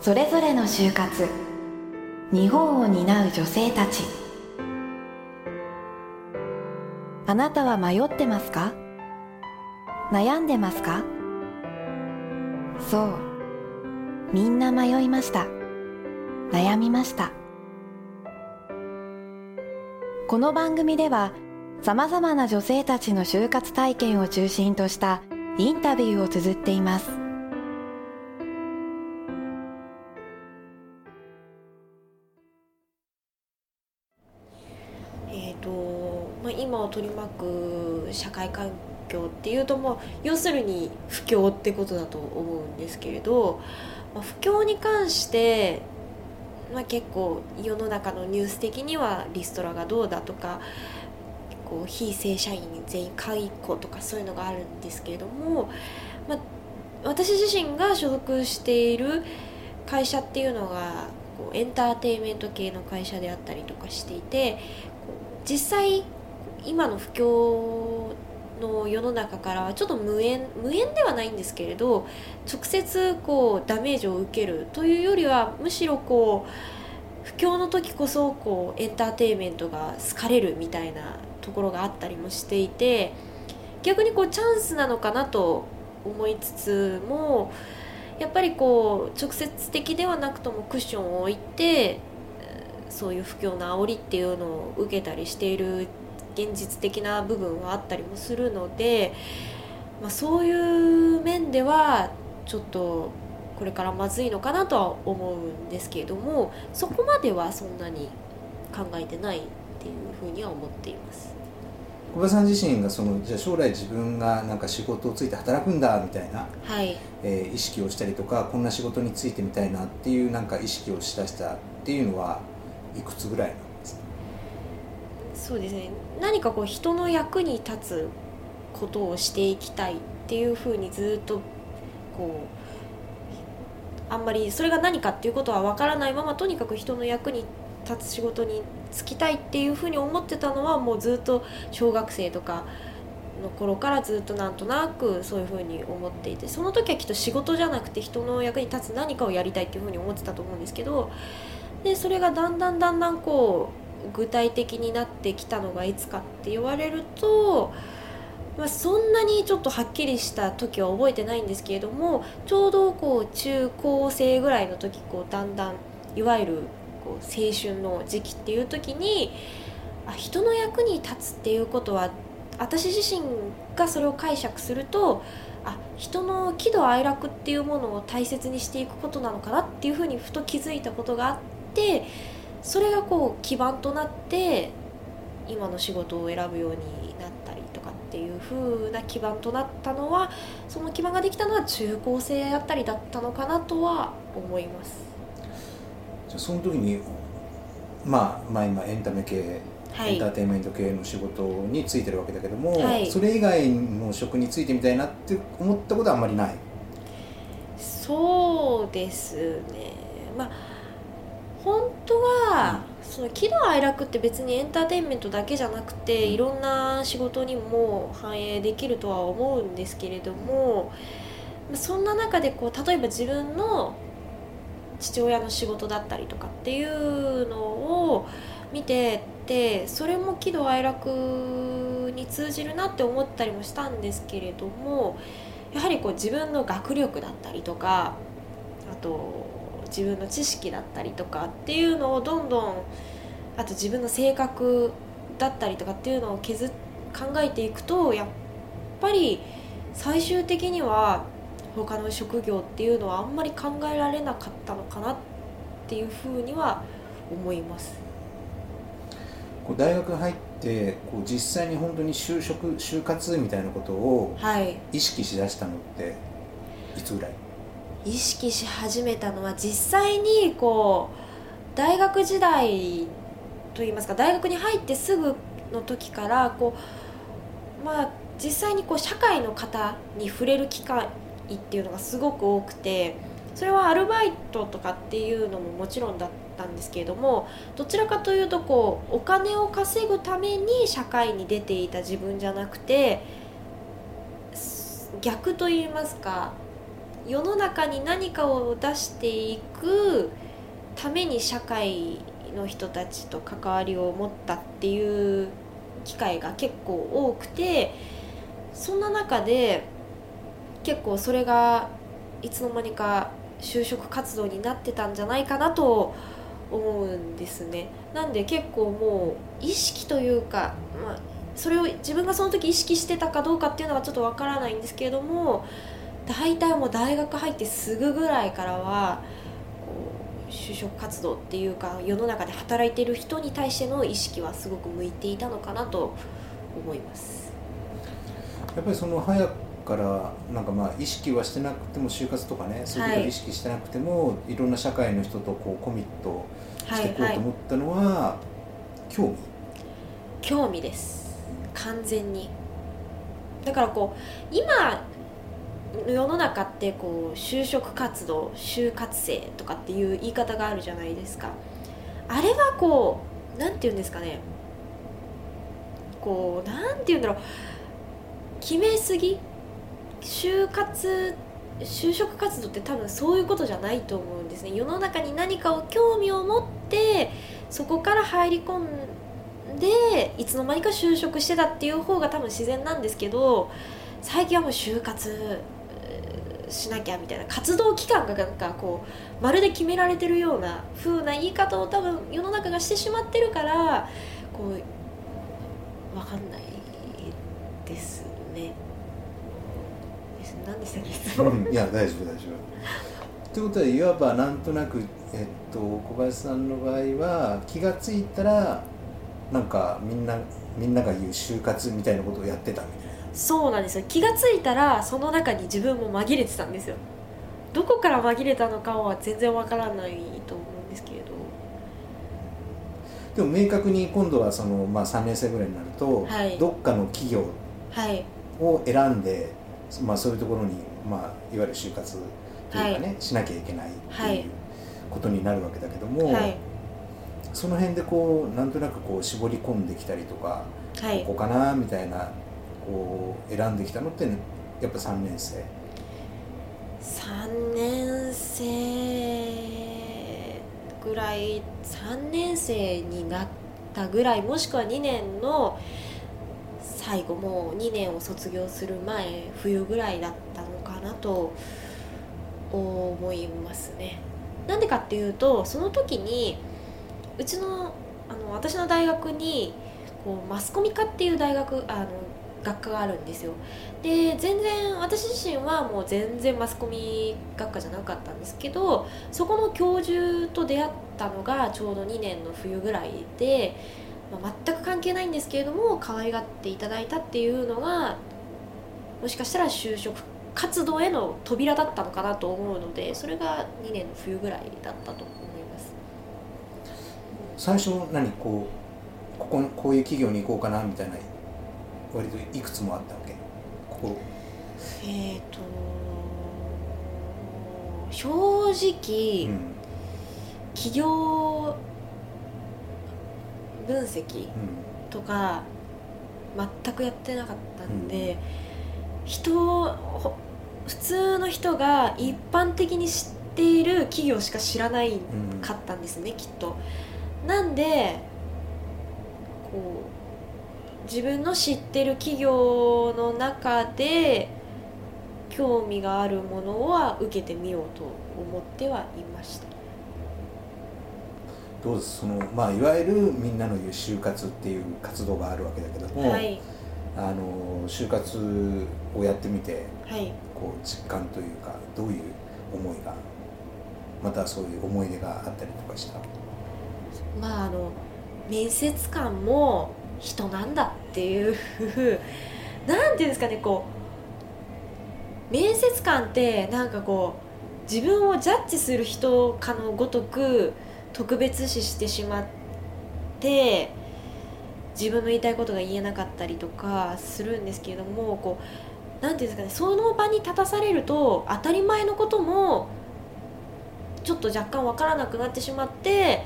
それぞれの就活。日本を担う女性たち。あなたは迷ってますか？悩んでますか？そう。みんな迷いました。悩みました。この番組ではさまざまな女性たちの就活体験を中心としたインタビューを綴っています。今を取り巻く社会環境っていうともう要するに不況ってことだと思うんですけれど、まあ、不況に関してまあ、結構世の中のニュース的にはリストラがどうだとかこう非正社員全員解雇とかそういうのがあるんですけれども、まあ、私自身が所属している会社っていうのがこうエンターテインメント系の会社であったりとかしていて実際今の不況の世の中からはちょっと無縁無縁ではないんですけれど直接こうダメージを受けるというよりはむしろこう不況の時こそこうエンターテインメントが好かれるみたいなところがあったりもしていて逆にこうチャンスなのかなと思いつつもやっぱりこう直接的ではなくともクッションを置いてそういう不況の煽りっていうのを受けたりしている現実的な部分はあったりもするので、まあ、そういう面ではちょっとこれからまずいのかなとは思うんですけれどもそこまではそんなに考えてないっていうふうには思っています。小林さん自身がそのじゃあ将来自分がなんか仕事をついて働くんだみたいな、はいえー、意識をしたりとかこんな仕事についてみたいなっていうなんか意識をしだしたっていうのはいくつぐらいなんですかそうですね。何かこう人の役に立つことをしていきたいっていうふうにずっとこうあんまりそれが何かっていうことは分からないままとにかく人の役に立つ仕事に就きたいっていうふうに思ってたのはもうずっと小学生とかの頃からずっとなんとなくそういうふうに思っていてその時はきっと仕事じゃなくて人の役に立つ何かをやりたいっていうふうに思ってたと思うんですけどでそれがだんだんだんだんこう具体的になってきたのがいつかって言われると、まあ、そんなにちょっとはっきりした時は覚えてないんですけれどもちょうどこう中高生ぐらいの時こうだんだんいわゆるこう青春の時期っていう時にあ人の役に立つっていうことは私自身がそれを解釈するとあ人の喜怒哀楽っていうものを大切にしていくことなのかなっていうふうにふと気づいたことがあってそれがこう基盤となって今の仕事を選ぶようになったりとかっていう風な基盤となったのはその基盤ができたのは中高生あたりだったのかなとは思います。じゃあその時にまあまあ今エンタメ系、はい。エンターテインメント系の仕事についてるわけだけども、はい。それ以外の職についてみたいなって思ったことはあんまりない？そうですね。まあ本当は、その喜怒哀楽って別にエンターテインメントだけじゃなくていろんな仕事にも反映できるとは思うんですけれどもまあそんな中でこう例えば自分の父親の仕事だったりとかっていうのを見ててそれも喜怒哀楽に通じるなって思ったりもしたんですけれどもやはりこう自分の学力だったりとかあと自分の知識だったりとかっていうのをどんどんあと自分の性格だったりとかっていうのを削っ考えていくとやっぱり最終的には他の職業っていうのはあんまり考えられなかったのかなっていうふうには思います。こう大学入ってこう実際に本当に就職就活みたいなことをはい意識しだしたのっていつぐらい？意識し始めたのは実際にこう大学時代といいますか大学に入ってすぐの時からこうまあ実際にこう社会の方に触れる機会っていうのがすごく多くてそれはアルバイトとかっていうのももちろんだったんですけれどもどちらかというとこうお金を稼ぐために社会に出ていた自分じゃなくて逆と言いますか世の中に何かを出していくために社会の人たちと関わりを持ったっていう機会が結構多くてそんな中で結構それがいつの間にか就職活動になってたんじゃないかなと思うんですね。なんで結構もう意識というか、まあ、それを自分がその時意識してたかどうかっていうのはちょっとわからないんですけれども大体もう大学入ってすぐぐらいからは就職活動っていうか世の中で働いてる人に対しての意識はすごく向いていたのかなと思います。やっぱりその早くからなんかまあ意識はしてなくても就活とかねそういうことを意識してなくても、い、ろんな社会の人とこうコミットしていこうと思ったのは、興味。興味です。完全に。だからこう今世の中ってこう就職活動就活生とかっていう言い方があるじゃないですか。あれはこうなんて言うんですかね。こうなんて言うんだろう。決めすぎ？就活就職活動って多分そういうことじゃないと思うんですね。世の中に何かを興味を持ってそこから入り込んでいつの間にか就職してたっていう方が多分自然なんですけど最近はもう就活しなきゃみたいな活動期間がなんかこうまるで決められてるような風な言い方を多分世の中がしてしまってるからこう分かんないですね。何でしたっけ？いや大丈夫大丈夫。ということはいわばなんとなく、えっと、小林さんの場合は気がついたらなんかみんなみんなが言う就活みたいなことをやってたみたいな。そうなんですよ。気がついたらその中に自分も紛れてたんですよ。どこから紛れたのかは全然わからないと思うんですけれど。でも明確に今度はその、まあ、3年生ぐらいになると、はい。どっかの企業はい。を選んで、まあ、そういうところに、まあ、いわゆる就活というかね、しなきゃいけないってはい。いうことになるわけだけども、はい。その辺でこうなんとなくこう絞り込んできたりとか、はい。ここかなみたいなこう選んできたのって、ねやっぱ3年生。3年生ぐらい3年生になったぐらいもしくは2年の最後もう2年を卒業する前冬ぐらいだったのかなと思いますね。なんでかっていうとその時にうちのあの私の大学にこうマスコミ科っていう大学あの学科があるんですよ。で全然私自身はもう全然マスコミ学科じゃなかったんですけどそこの教授と出会ったのがちょうど2年の冬ぐらいで、まあ、全く関係ないんですけれども可愛がっていただいたっていうのがもしかしたら就職活動への扉だったのかなと思うのでそれが2年の冬ぐらいだったと思います。最初何こうこここういう企業に行こうかなみたいな割といくつもあったわけここ。えっ、と正直、うん。企業分析うん。とか全くやってなかったんで、人ほ普通の人が一般的に知っている企業しか知らないうんかったんですねきっと。なんでこう自分の知ってる企業の中で興味があるものは受けてみようと思ってはいました。どうです？そのまあいわゆるみんなの言う就活っていう活動があるわけだけども、はい。あの就活をやってみてはい。こう実感というかどういう思いがまたそういう思い出があったりとかした？まああの面接官も人なんだっていうなんていうんですかねこう面接官ってなんかこう自分をジャッジする人かのごとく特別視してしまって自分の言いたいことが言えなかったりとかするんですけれどもこうなんていうんですかねその場に立たされると当たり前のこともちょっと若干わからなくなってしまって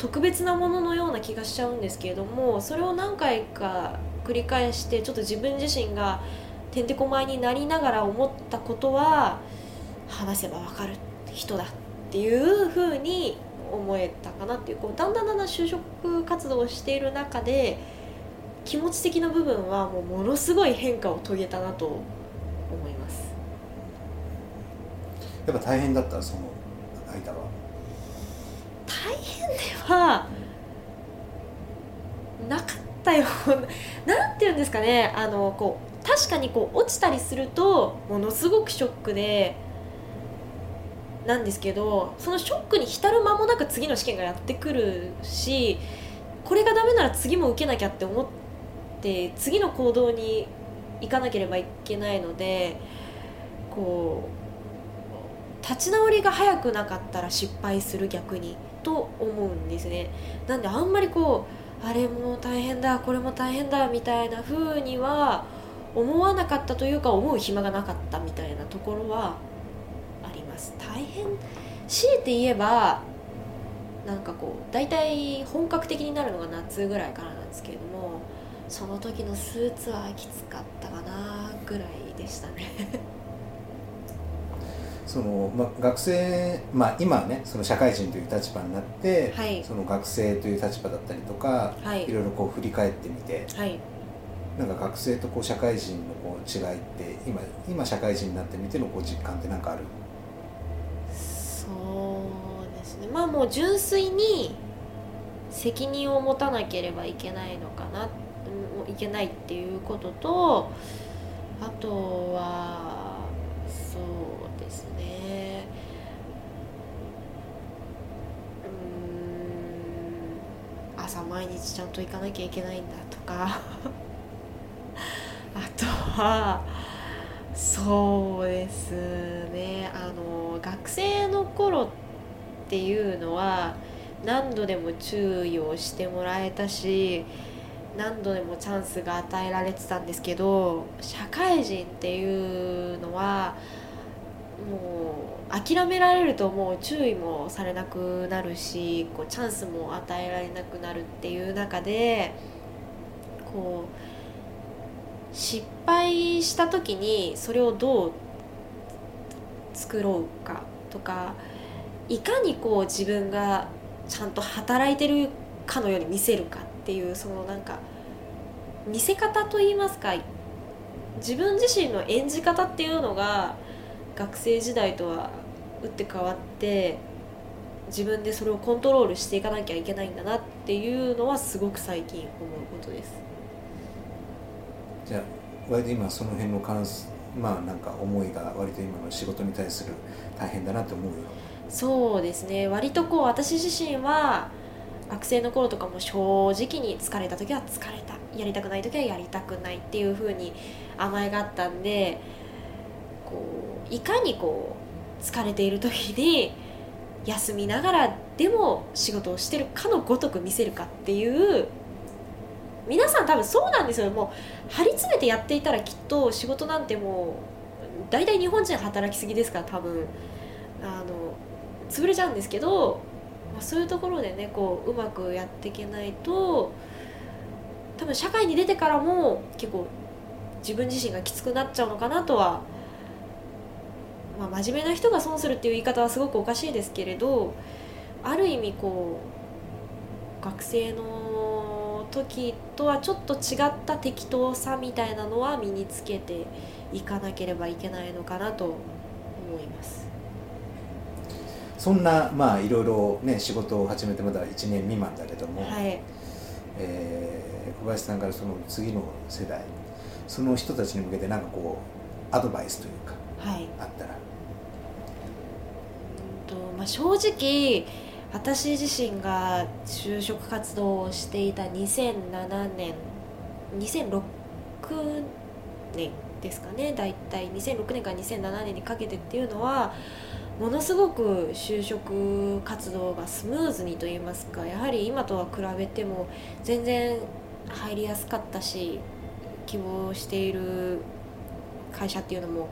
特別なもののような気がしちゃうんですけれどもそれを何回か繰り返してちょっと自分自身がてんてこまいになりながら思ったことは話せば分かる人だっていうふうに思えたかなっていうこうだんだんだんだん就職活動をしている中で気持ち的な部分はもうものすごい変化を遂げたなと思います。やっぱ大変だったその間は。変ではなかったよなんていうんですかね。あのこう確かにこう落ちたりするとものすごくショックでなんですけどそのショックに浸る間もなく次の試験がやってくるしこれがダメなら次も受けなきゃって思って次の行動に行かなければいけないのでこう立ち直りが早くなかったら失敗する逆に。と思うんですね。なんであんまりこうあれも大変だこれも大変だみたいな風には思わなかったというか思う暇がなかったみたいなところはあります。大変強いて言えばなんかこう大体本格的になるのが夏ぐらいからなんですけれどもその時のスーツはきつかったかなぐらいでしたね。その、ま、学生、まあ、今ねその社会人という立場になって、はい、その学生という立場だったりとか、はい、いろいろこう振り返ってみて、はい、なんか学生とこう社会人のこう違いって今今社会人になってみてのこう実感って何かある？そうですね。まあもう純粋に責任を持たなければいけないのかないけないっていうこととあとはそうですね。うん。朝毎日ちゃんと行かなきゃいけないんだとか。あとはそうですね。あの学生の頃っていうのは何度でも注意をしてもらえたし何度でもチャンスが与えられてたんですけど社会人っていうのはもう諦められるともう注意もされなくなるしこうチャンスも与えられなくなるっていう中でこう失敗した時にそれをどう作ろうかとかいかにこう自分がちゃんと働いてるかのように見せるかっていうそのなんか見せ方といいますか自分自身の演じ方っていうのが学生時代とは打って変わって自分でそれをコントロールしていかなきゃいけないんだなっていうのはすごく最近思うことです。じゃあ割と今その辺の関まあなんか思いが割と今の仕事に対する大変だなって思うよ。そうですね。割とこう私自身は学生の頃とかも正直に疲れた時は疲れた。やりたくない時はやりたくないっていうふうに甘えがあったんでいかにこう疲れている時に休みながらでも仕事をしてるかのごとく見せるかっていう皆さん多分そうなんですよ。もう張り詰めてやっていたらきっと仕事なんてもう大体日本人働きすぎですから多分。あの潰れちゃうんですけど、まあ、そういうところでねこううまくやっていけないと多分社会に出てからも結構自分自身がきつくなっちゃうのかなとは思い、ますあ、真面目な人が損するっていう言い方はすごくおかしいですけれどある意味こう学生の時とはちょっと違った適当さみたいなのは身につけていかなければいけないのかなと思います。そんなまあいろいろね仕事を始めてまだ1年未満だけども、はい、えー、小林さんからその次の世代その人たちに向けて何かこうアドバイスというか、はい、あったら。まあ、正直私自身が就職活動をしていた2007年2006年ですかね大体2006年から2007年にかけてっていうのはものすごく就職活動がスムーズにといいますかやはり今とは比べても全然入りやすかったし希望している会社っていうのも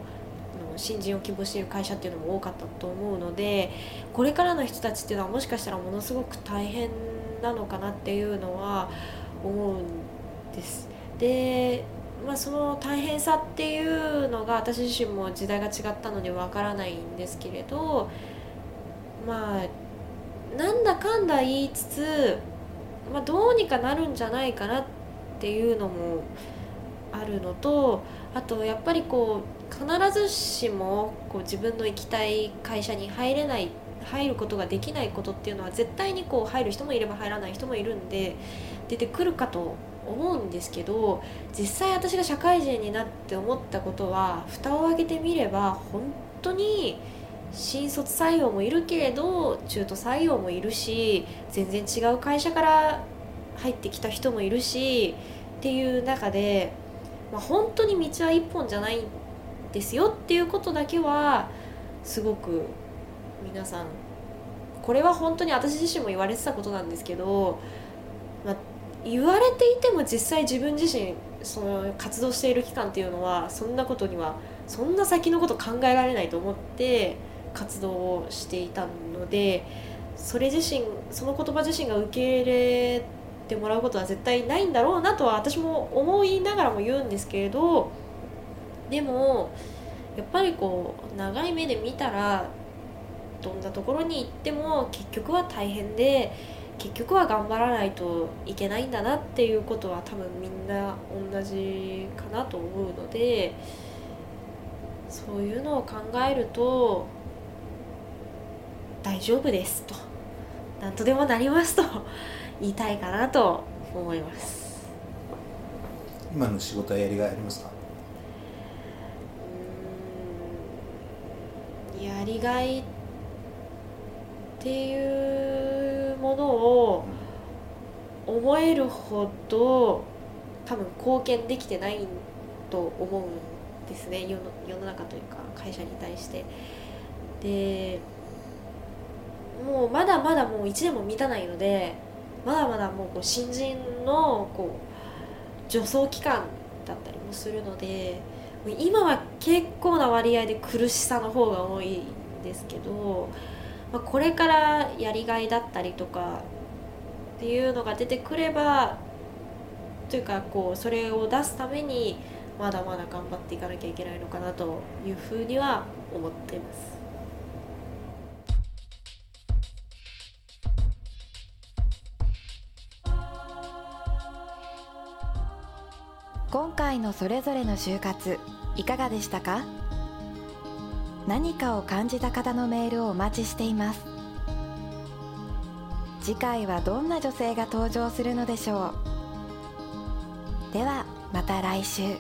新人を希望している会社っていうのも多かったと思うのでこれからの人たちっていうのはもしかしたらものすごく大変なのかなっていうのは思うんです。でまあ、その大変さっていうのが私自身も時代が違ったのでわからないんですけれどまあなんだかんだ言いつつ、まあ、どうにかなるんじゃないかなっていうのもあるのとあとやっぱりこう必ずしもこう自分の行きたい会社に入れない入ることができないことっていうのは絶対にこう入る人もいれば入らない人もいるんで出てくるかと思うんですけど実際私が社会人になって思ったことは蓋を開けてみれば本当に新卒採用もいるけれど中途採用もいるし全然違う会社から入ってきた人もいるしっていう中で、まあ、本当に道は一本じゃないですよっていうことだけはすごく皆さんこれは本当に私自身も言われてたことなんですけど、まあ、言われていても実際自分自身その活動している期間っていうのはそんなことにはそんな先のこと考えられないと思って活動をしていたのでそれ自身その言葉自身が受け入れてもらうことは絶対ないんだろうなとは私も思いながらも言うんですけれどでもやっぱりこう長い目で見たらどんなところに行っても結局は大変で結局は頑張らないといけないんだなっていうことは多分みんな同じかなと思うのでそういうのを考えると大丈夫ですと何とでもなりますと言いたいかなと思います。今の仕事はやりがいありますか？やりがいっていうものを思えるほど多分貢献できてないと思うんですね。世の世の中というか会社に対して。でもうまだまだもう1年も満たないのでまだまだもうこう新人のこう助走期間だったりもするので今は結構な割合で苦しさの方が多いんですけど、まあ、これからやりがいだったりとかっていうのが出てくればというかこうそれを出すためにまだまだ頑張っていかなきゃいけないのかなというふうには思ってます。今回のそれぞれの就活いかがでしたか？何かを感じた方のメールをお待ちしています。次回はどんな女性が登場するのでしょう？ではまた来週。